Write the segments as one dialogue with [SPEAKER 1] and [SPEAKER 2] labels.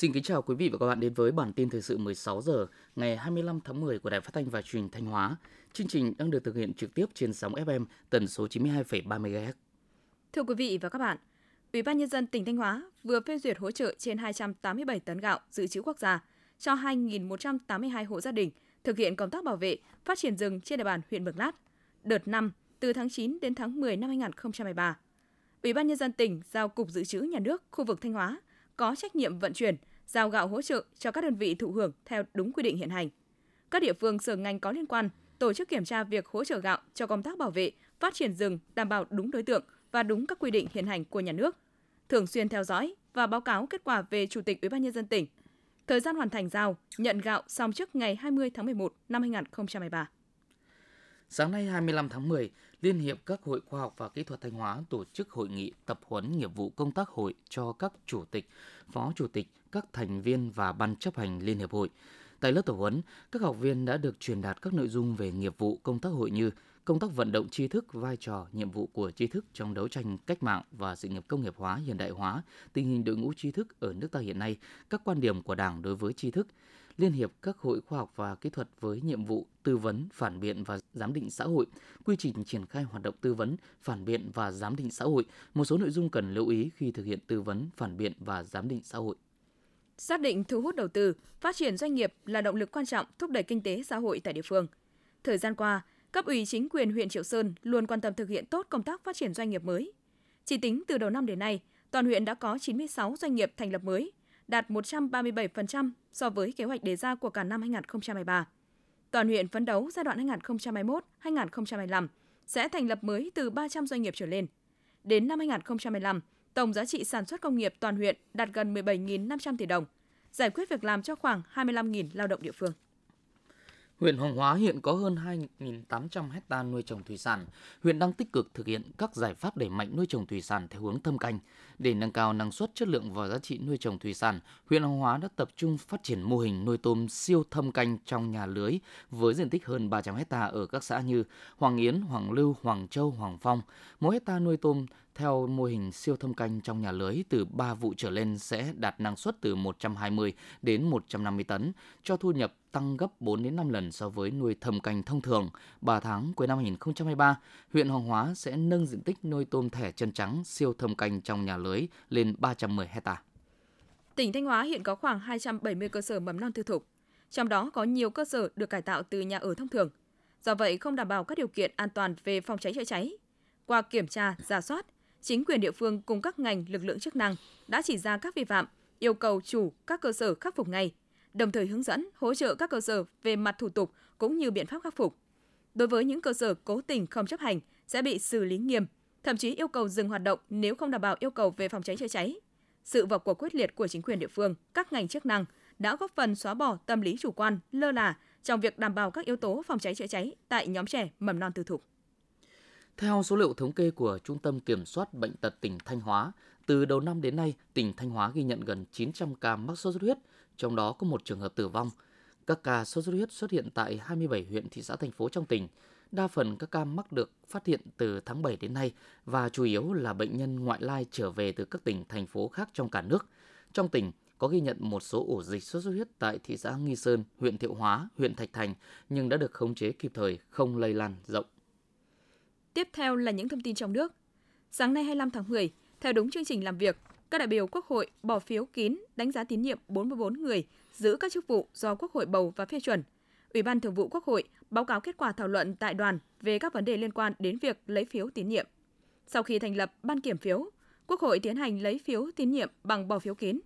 [SPEAKER 1] Xin kính chào quý vị và các bạn đến với bản tin thời sự 16 giờ ngày 25 tháng 10 của Đài Phát thanh và Truyền hình Thanh Hóa. Chương trình đang được thực hiện trực tiếp trên sóng FM tần số 92,3 MHz.
[SPEAKER 2] Thưa quý vị và các bạn, Ủy ban nhân dân tỉnh Thanh Hóa vừa phê duyệt hỗ trợ trên 287 tấn gạo dự trữ quốc gia cho 2.182 hộ gia đình thực hiện công tác bảo vệ, phát triển rừng trên địa bàn huyện Mường Lát. Đợt 5 từ tháng 9 đến tháng 10 năm 2023. Ủy ban nhân dân tỉnh giao Cục Dự trữ Nhà nước khu vực Thanh Hóa có trách nhiệm vận chuyển, giao gạo hỗ trợ cho các đơn vị thụ hưởng theo đúng quy định hiện hành. Các địa phương sở ngành có liên quan tổ chức kiểm tra việc hỗ trợ gạo cho công tác bảo vệ, phát triển rừng đảm bảo đúng đối tượng và đúng các quy định hiện hành của nhà nước. Thường xuyên theo dõi và báo cáo kết quả về Chủ tịch Ủy ban nhân dân tỉnh. Thời gian hoàn thành giao, nhận gạo xong trước ngày 20 tháng 11 năm 2023.
[SPEAKER 1] Sáng nay 25 tháng 10, Liên hiệp các hội khoa học và kỹ thuật Thanh Hóa tổ chức hội nghị tập huấn nghiệp vụ công tác hội cho các chủ tịch, phó chủ tịch, các thành viên và ban chấp hành Liên hiệp hội. Tại lớp tập huấn, các học viên đã được truyền đạt các nội dung về nghiệp vụ công tác hội như công tác vận động tri thức, vai trò, nhiệm vụ của tri thức trong đấu tranh cách mạng và sự nghiệp công nghiệp hóa hiện đại hóa, tình hình đội ngũ tri thức ở nước ta hiện nay, các quan điểm của Đảng đối với tri thức, Liên hiệp các hội khoa học và kỹ thuật với nhiệm vụ tư vấn, phản biện và giám định xã hội, quy trình triển khai hoạt động tư vấn, phản biện và giám định xã hội, một số nội dung cần lưu ý khi thực hiện tư vấn, phản biện và giám định xã hội.
[SPEAKER 2] Xác định thu hút đầu tư, phát triển doanh nghiệp là động lực quan trọng thúc đẩy kinh tế xã hội tại địa phương. Thời gian qua, cấp ủy chính quyền huyện Triệu Sơn luôn quan tâm thực hiện tốt công tác phát triển doanh nghiệp mới. Chỉ tính từ đầu năm đến nay, toàn huyện đã có 96 doanh nghiệp thành lập mới, đạt 137% so với kế hoạch đề ra của cả năm 2023. Toàn huyện phấn đấu giai đoạn 2021-2025 sẽ thành lập mới từ 300 doanh nghiệp trở lên. Đến năm 2025, tổng giá trị sản xuất công nghiệp toàn huyện đạt gần 17.500 tỷ đồng, giải quyết việc làm cho khoảng 25.000 lao động địa phương.
[SPEAKER 1] Huyện Hoàng Hóa hiện có hơn 2.800 hecta nuôi trồng thủy sản. Huyện đang tích cực thực hiện các giải pháp đẩy mạnh nuôi trồng thủy sản theo hướng thâm canh. Để nâng cao năng suất, chất lượng và giá trị nuôi trồng thủy sản, huyện Hoàng Hóa đã tập trung phát triển mô hình nuôi tôm siêu thâm canh trong nhà lưới với diện tích hơn 300 hecta ở các xã như Hoàng Yến, Hoàng Lưu, Hoàng Châu, Hoàng Phong. Mỗi hecta nuôi tôm theo mô hình siêu thâm canh trong nhà lưới từ 3 vụ trở lên sẽ đạt năng suất từ 120 đến 150 tấn, cho thu nhập tăng gấp 4 đến 5 lần so với nuôi thâm canh thông thường. 3 tháng cuối năm 2023, huyện Hoàng Hóa sẽ nâng diện tích nuôi tôm thẻ chân trắng siêu thâm canh trong nhà lưới lên 310 hecta.
[SPEAKER 2] Tỉnh Thanh Hóa hiện có khoảng 270 cơ sở mầm non tư thục, trong đó có nhiều cơ sở được cải tạo từ nhà ở thông thường. Do vậy không đảm bảo các điều kiện an toàn về phòng cháy chữa cháy. Qua kiểm tra, giả soát, chính quyền địa phương cùng các ngành lực lượng chức năng đã chỉ ra các vi phạm, yêu cầu chủ các cơ sở khắc phục ngay, đồng thời hướng dẫn hỗ trợ các cơ sở về mặt thủ tục cũng như biện pháp khắc phục. Đối với những cơ sở cố tình không chấp hành sẽ bị xử lý nghiêm, thậm chí yêu cầu dừng hoạt động nếu không đảm bảo yêu cầu về phòng cháy chữa cháy. Sự vào cuộc quyết liệt của chính quyền địa phương, các ngành chức năng đã góp phần xóa bỏ tâm lý chủ quan, lơ là trong việc đảm bảo các yếu tố phòng cháy chữa cháy tại nhóm trẻ mầm non tư thục.
[SPEAKER 1] Theo số liệu thống kê của Trung tâm Kiểm soát Bệnh tật tỉnh Thanh Hóa, từ đầu năm đến nay, tỉnh Thanh Hóa ghi nhận gần 900 ca mắc sốt xuất huyết, trong đó có một trường hợp tử vong. Các ca sốt xuất huyết xuất hiện tại 27 huyện, thị xã, thành phố trong tỉnh. Đa phần các ca mắc được phát hiện từ tháng 7 đến nay và chủ yếu là bệnh nhân ngoại lai trở về từ các tỉnh, thành phố khác trong cả nước. Trong tỉnh, có ghi nhận một số ổ dịch sốt xuất huyết tại thị xã Nghi Sơn, huyện Thiệu Hóa, huyện Thạch Thành nhưng đã được khống chế kịp thời, không lây lan rộng.
[SPEAKER 2] Tiếp theo là những thông tin trong nước. Sáng nay 25 tháng 10, theo đúng chương trình làm việc, các đại biểu Quốc hội bỏ phiếu kín đánh giá tín nhiệm 44 người giữ các chức vụ do Quốc hội bầu và phê chuẩn. Ủy ban Thường vụ Quốc hội báo cáo kết quả thảo luận tại đoàn về các vấn đề liên quan đến việc lấy phiếu tín nhiệm. Sau khi thành lập ban kiểm phiếu, Quốc hội tiến hành lấy phiếu tín nhiệm bằng bỏ phiếu kín.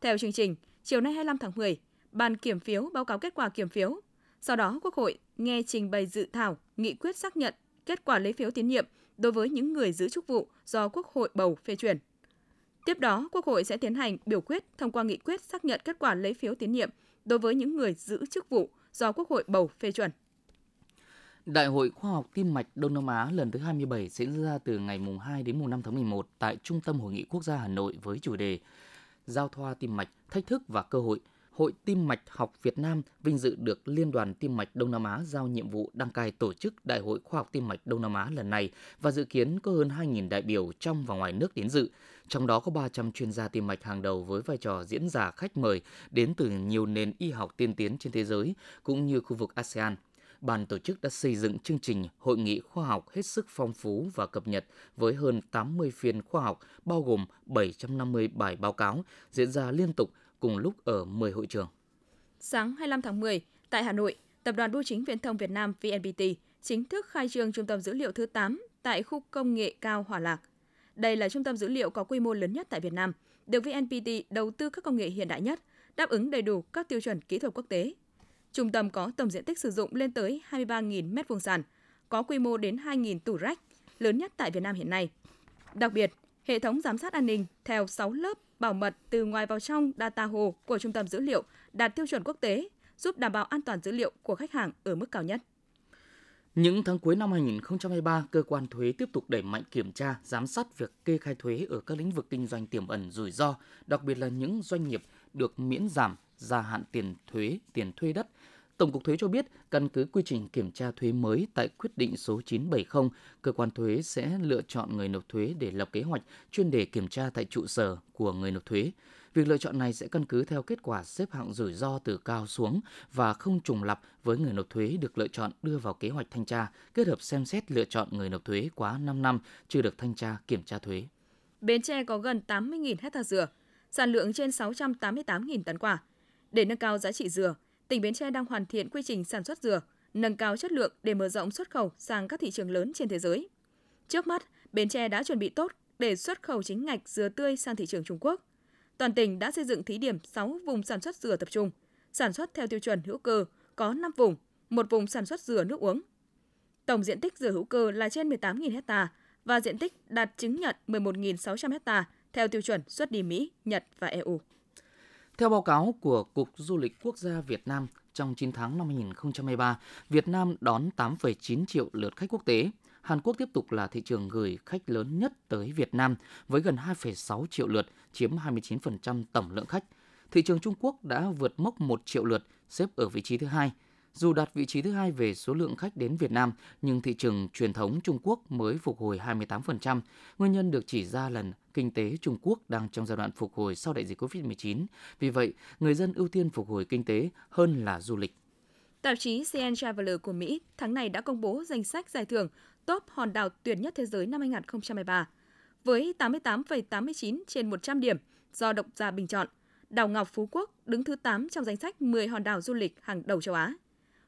[SPEAKER 2] Theo chương trình, chiều nay 25 tháng 10, ban kiểm phiếu báo cáo kết quả kiểm phiếu. Sau đó, Quốc hội nghe trình bày dự thảo nghị quyết xác nhận kết quả lấy phiếu tín nhiệm đối với những người giữ chức vụ do Quốc hội bầu phê chuẩn. Tiếp đó, Quốc hội sẽ tiến hành biểu quyết thông qua nghị quyết xác nhận kết quả lấy phiếu tín nhiệm đối với những người giữ chức vụ do Quốc hội bầu phê chuẩn.
[SPEAKER 1] Đại hội Khoa học Tim mạch Đông Nam Á lần thứ 27 diễn ra từ ngày mùng 2 đến mùng 5 tháng 11 tại Trung tâm Hội nghị Quốc gia Hà Nội với chủ đề Giao thoa tim mạch, thách thức và cơ hội – Hội Tim mạch học Việt Nam vinh dự được Liên đoàn Tim mạch Đông Nam Á giao nhiệm vụ đăng cai tổ chức Đại hội Khoa học Tim mạch Đông Nam Á lần này và dự kiến có hơn 2.000 đại biểu trong và ngoài nước đến dự. trong đó có 300 chuyên gia tim mạch hàng đầu với vai trò diễn giả khách mời đến từ nhiều nền y học tiên tiến trên thế giới cũng như khu vực ASEAN. Ban tổ chức đã xây dựng chương trình hội nghị khoa học hết sức phong phú và cập nhật với hơn 80 phiên khoa học, bao gồm 750 bài báo cáo diễn ra liên tục cùng lúc ở 10 hội trường.
[SPEAKER 2] Sáng 25 tháng 10, tại Hà Nội, Tập đoàn Bưu chính Viễn thông Việt Nam VNPT chính thức khai trương trung tâm dữ liệu thứ 8 tại khu công nghệ cao Hòa Lạc. Đây là trung tâm dữ liệu có quy mô lớn nhất tại Việt Nam, được VNPT đầu tư các công nghệ hiện đại nhất, đáp ứng đầy đủ các tiêu chuẩn kỹ thuật quốc tế. Trung tâm có tổng diện tích sử dụng lên tới 23.000 m2 sàn, có quy mô đến 2.000 tủ rách, lớn nhất tại Việt Nam hiện nay. Đặc biệt, hệ thống giám sát an ninh theo 6 lớp bảo mật từ ngoài vào trong data hồ của trung tâm dữ liệu đạt tiêu chuẩn quốc tế, giúp đảm bảo an toàn dữ liệu của khách hàng ở mức cao nhất.
[SPEAKER 1] Những tháng cuối năm 2023, cơ quan thuế tiếp tục đẩy mạnh kiểm tra, giám sát việc kê khai thuế ở các lĩnh vực kinh doanh tiềm ẩn rủi ro, đặc biệt là những doanh nghiệp được miễn giảm gia hạn tiền thuế, tiền thuê đất. Tổng cục Thuế cho biết, căn cứ quy trình kiểm tra thuế mới tại quyết định số 970, cơ quan thuế sẽ lựa chọn người nộp thuế để lập kế hoạch chuyên đề kiểm tra tại trụ sở của người nộp thuế. Việc lựa chọn này sẽ căn cứ theo kết quả xếp hạng rủi ro từ cao xuống và không trùng lặp với người nộp thuế được lựa chọn đưa vào kế hoạch thanh tra, kết hợp xem xét lựa chọn người nộp thuế quá 5 năm chưa được thanh tra kiểm tra thuế.
[SPEAKER 2] Bến Tre có gần 80.000 hecta dừa, sản lượng trên 688.000 tấn quả. Để nâng cao giá trị dừa, tỉnh Bến Tre đang hoàn thiện quy trình sản xuất dừa, nâng cao chất lượng để mở rộng xuất khẩu sang các thị trường lớn trên thế giới. Trước mắt, Bến Tre đã chuẩn bị tốt để xuất khẩu chính ngạch dừa tươi sang thị trường Trung Quốc toàn tỉnh đã xây dựng thí điểm 6 vùng sản xuất dừa tập trung, sản xuất theo tiêu chuẩn hữu cơ, có 5 vùng, một vùng sản xuất dừa nước uống. Tổng diện tích dừa hữu cơ là trên 18.000 ha và diện tích đạt chứng nhận 11.600 ha theo tiêu chuẩn xuất đi Mỹ, Nhật và EU.
[SPEAKER 1] Theo báo cáo của Cục Du lịch Quốc gia Việt Nam, trong 9 tháng năm 2023, Việt Nam đón 8,9 triệu lượt khách quốc tế, Hàn Quốc tiếp tục là thị trường gửi khách lớn nhất tới Việt Nam với gần 2,6 triệu lượt, chiếm 29% tổng lượng khách. Thị trường Trung Quốc đã vượt mốc 1 triệu lượt, xếp ở vị trí thứ hai. Dù đạt vị trí thứ hai về số lượng khách đến Việt Nam, nhưng thị trường truyền thống Trung Quốc mới phục hồi 28%. Nguyên nhân được chỉ ra là kinh tế Trung Quốc đang trong giai đoạn phục hồi sau đại dịch COVID-19. Vì vậy, người dân ưu tiên phục hồi kinh tế hơn là du lịch.
[SPEAKER 2] Tạp chí CN Traveler của Mỹ tháng này đã công bố danh sách giải thưởng top hòn đảo tuyệt nhất thế giới năm 2023. Với 88,89 trên 100 điểm do độc giả bình chọn, đảo Ngọc Phú Quốc đứng thứ 8 trong danh sách 10 hòn đảo du lịch hàng đầu châu Á.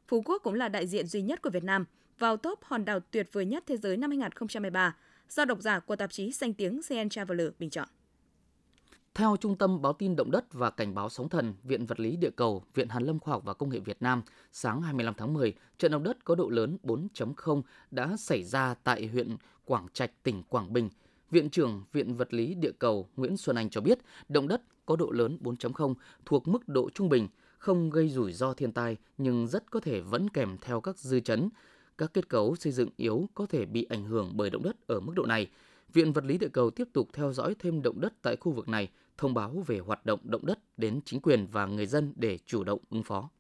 [SPEAKER 2] Phú Quốc cũng là đại diện duy nhất của Việt Nam vào top hòn đảo tuyệt vời nhất thế giới năm 2023 do độc giả của tạp chí danh tiếng CN Traveler bình chọn.
[SPEAKER 1] Theo Trung tâm Báo tin Động đất và Cảnh báo sóng thần, Viện Vật lý Địa cầu, Viện Hàn lâm Khoa học và Công nghệ Việt Nam, sáng 25 tháng 10, trận động đất có độ lớn 4.0 đã xảy ra tại huyện Quảng Trạch, tỉnh Quảng Bình. Viện trưởng Viện Vật lý Địa cầu Nguyễn Xuân Anh cho biết, động đất có độ lớn 4.0 thuộc mức độ trung bình, không gây rủi ro thiên tai nhưng rất có thể vẫn kèm theo các dư chấn. Các kết cấu xây dựng yếu có thể bị ảnh hưởng bởi động đất ở mức độ này. Viện Vật lý Địa cầu tiếp tục theo dõi thêm động đất tại khu vực này thông báo về hoạt động động đất đến chính quyền và người dân để chủ động ứng phó.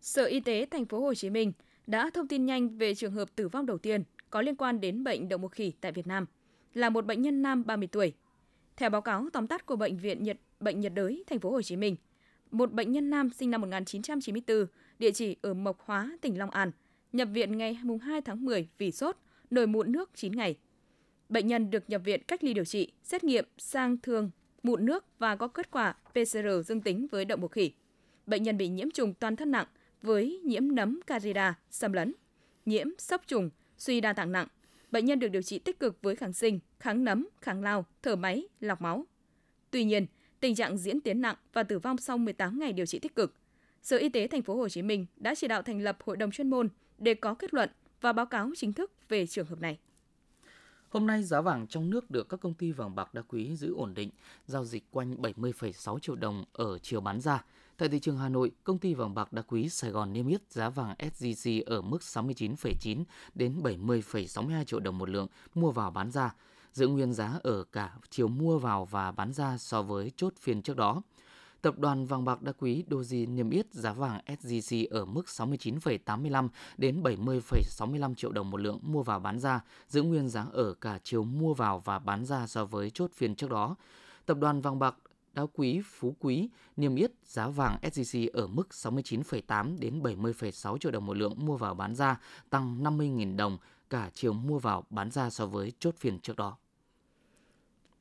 [SPEAKER 2] Sở Y tế thành phố Hồ Chí Minh đã thông tin nhanh về trường hợp tử vong đầu tiên có liên quan đến bệnh đậu mùa khỉ tại Việt Nam, là một bệnh nhân nam 30 tuổi. Theo báo cáo tóm tắt của bệnh viện Nhật bệnh nhiệt đới thành phố Hồ Chí Minh, một bệnh nhân nam sinh năm 1994, địa chỉ ở Mộc Hóa, tỉnh Long An, nhập viện ngày 2 tháng 10 vì sốt, nổi mụn nước 9 ngày. Bệnh nhân được nhập viện cách ly điều trị, xét nghiệm sang thương mụn nước và có kết quả PCR dương tính với đậu mùa khỉ. Bệnh nhân bị nhiễm trùng toàn thân nặng với nhiễm nấm Candida xâm lấn, nhiễm sốc trùng, suy đa tạng nặng. Bệnh nhân được điều trị tích cực với kháng sinh, kháng nấm, kháng lao, thở máy, lọc máu. Tuy nhiên, tình trạng diễn tiến nặng và tử vong sau 18 ngày điều trị tích cực. Sở Y tế thành phố Hồ Chí Minh đã chỉ đạo thành lập hội đồng chuyên môn để có kết luận và báo cáo chính thức về trường hợp này.
[SPEAKER 1] Hôm nay giá vàng trong nước được các công ty vàng bạc đá quý giữ ổn định, giao dịch quanh 70,6 triệu đồng ở chiều bán ra. Tại thị trường Hà Nội, công ty vàng bạc đá quý Sài Gòn niêm yết giá vàng SJC ở mức 69,9 đến 70,62 triệu đồng một lượng mua vào bán ra, giữ nguyên giá ở cả chiều mua vào và bán ra so với chốt phiên trước đó. Tập đoàn vàng bạc đá quý Doji niêm yết giá vàng SJC ở mức 69,85 đến 70,65 triệu đồng một lượng mua vào bán ra, giữ nguyên giá ở cả chiều mua vào và bán ra so với chốt phiên trước đó. Tập đoàn vàng bạc đá quý Phú Quý niêm yết giá vàng SJC ở mức 69,8 đến 70,6 triệu đồng một lượng mua vào bán ra, tăng 50.000 đồng cả chiều mua vào bán ra so với chốt phiên trước đó.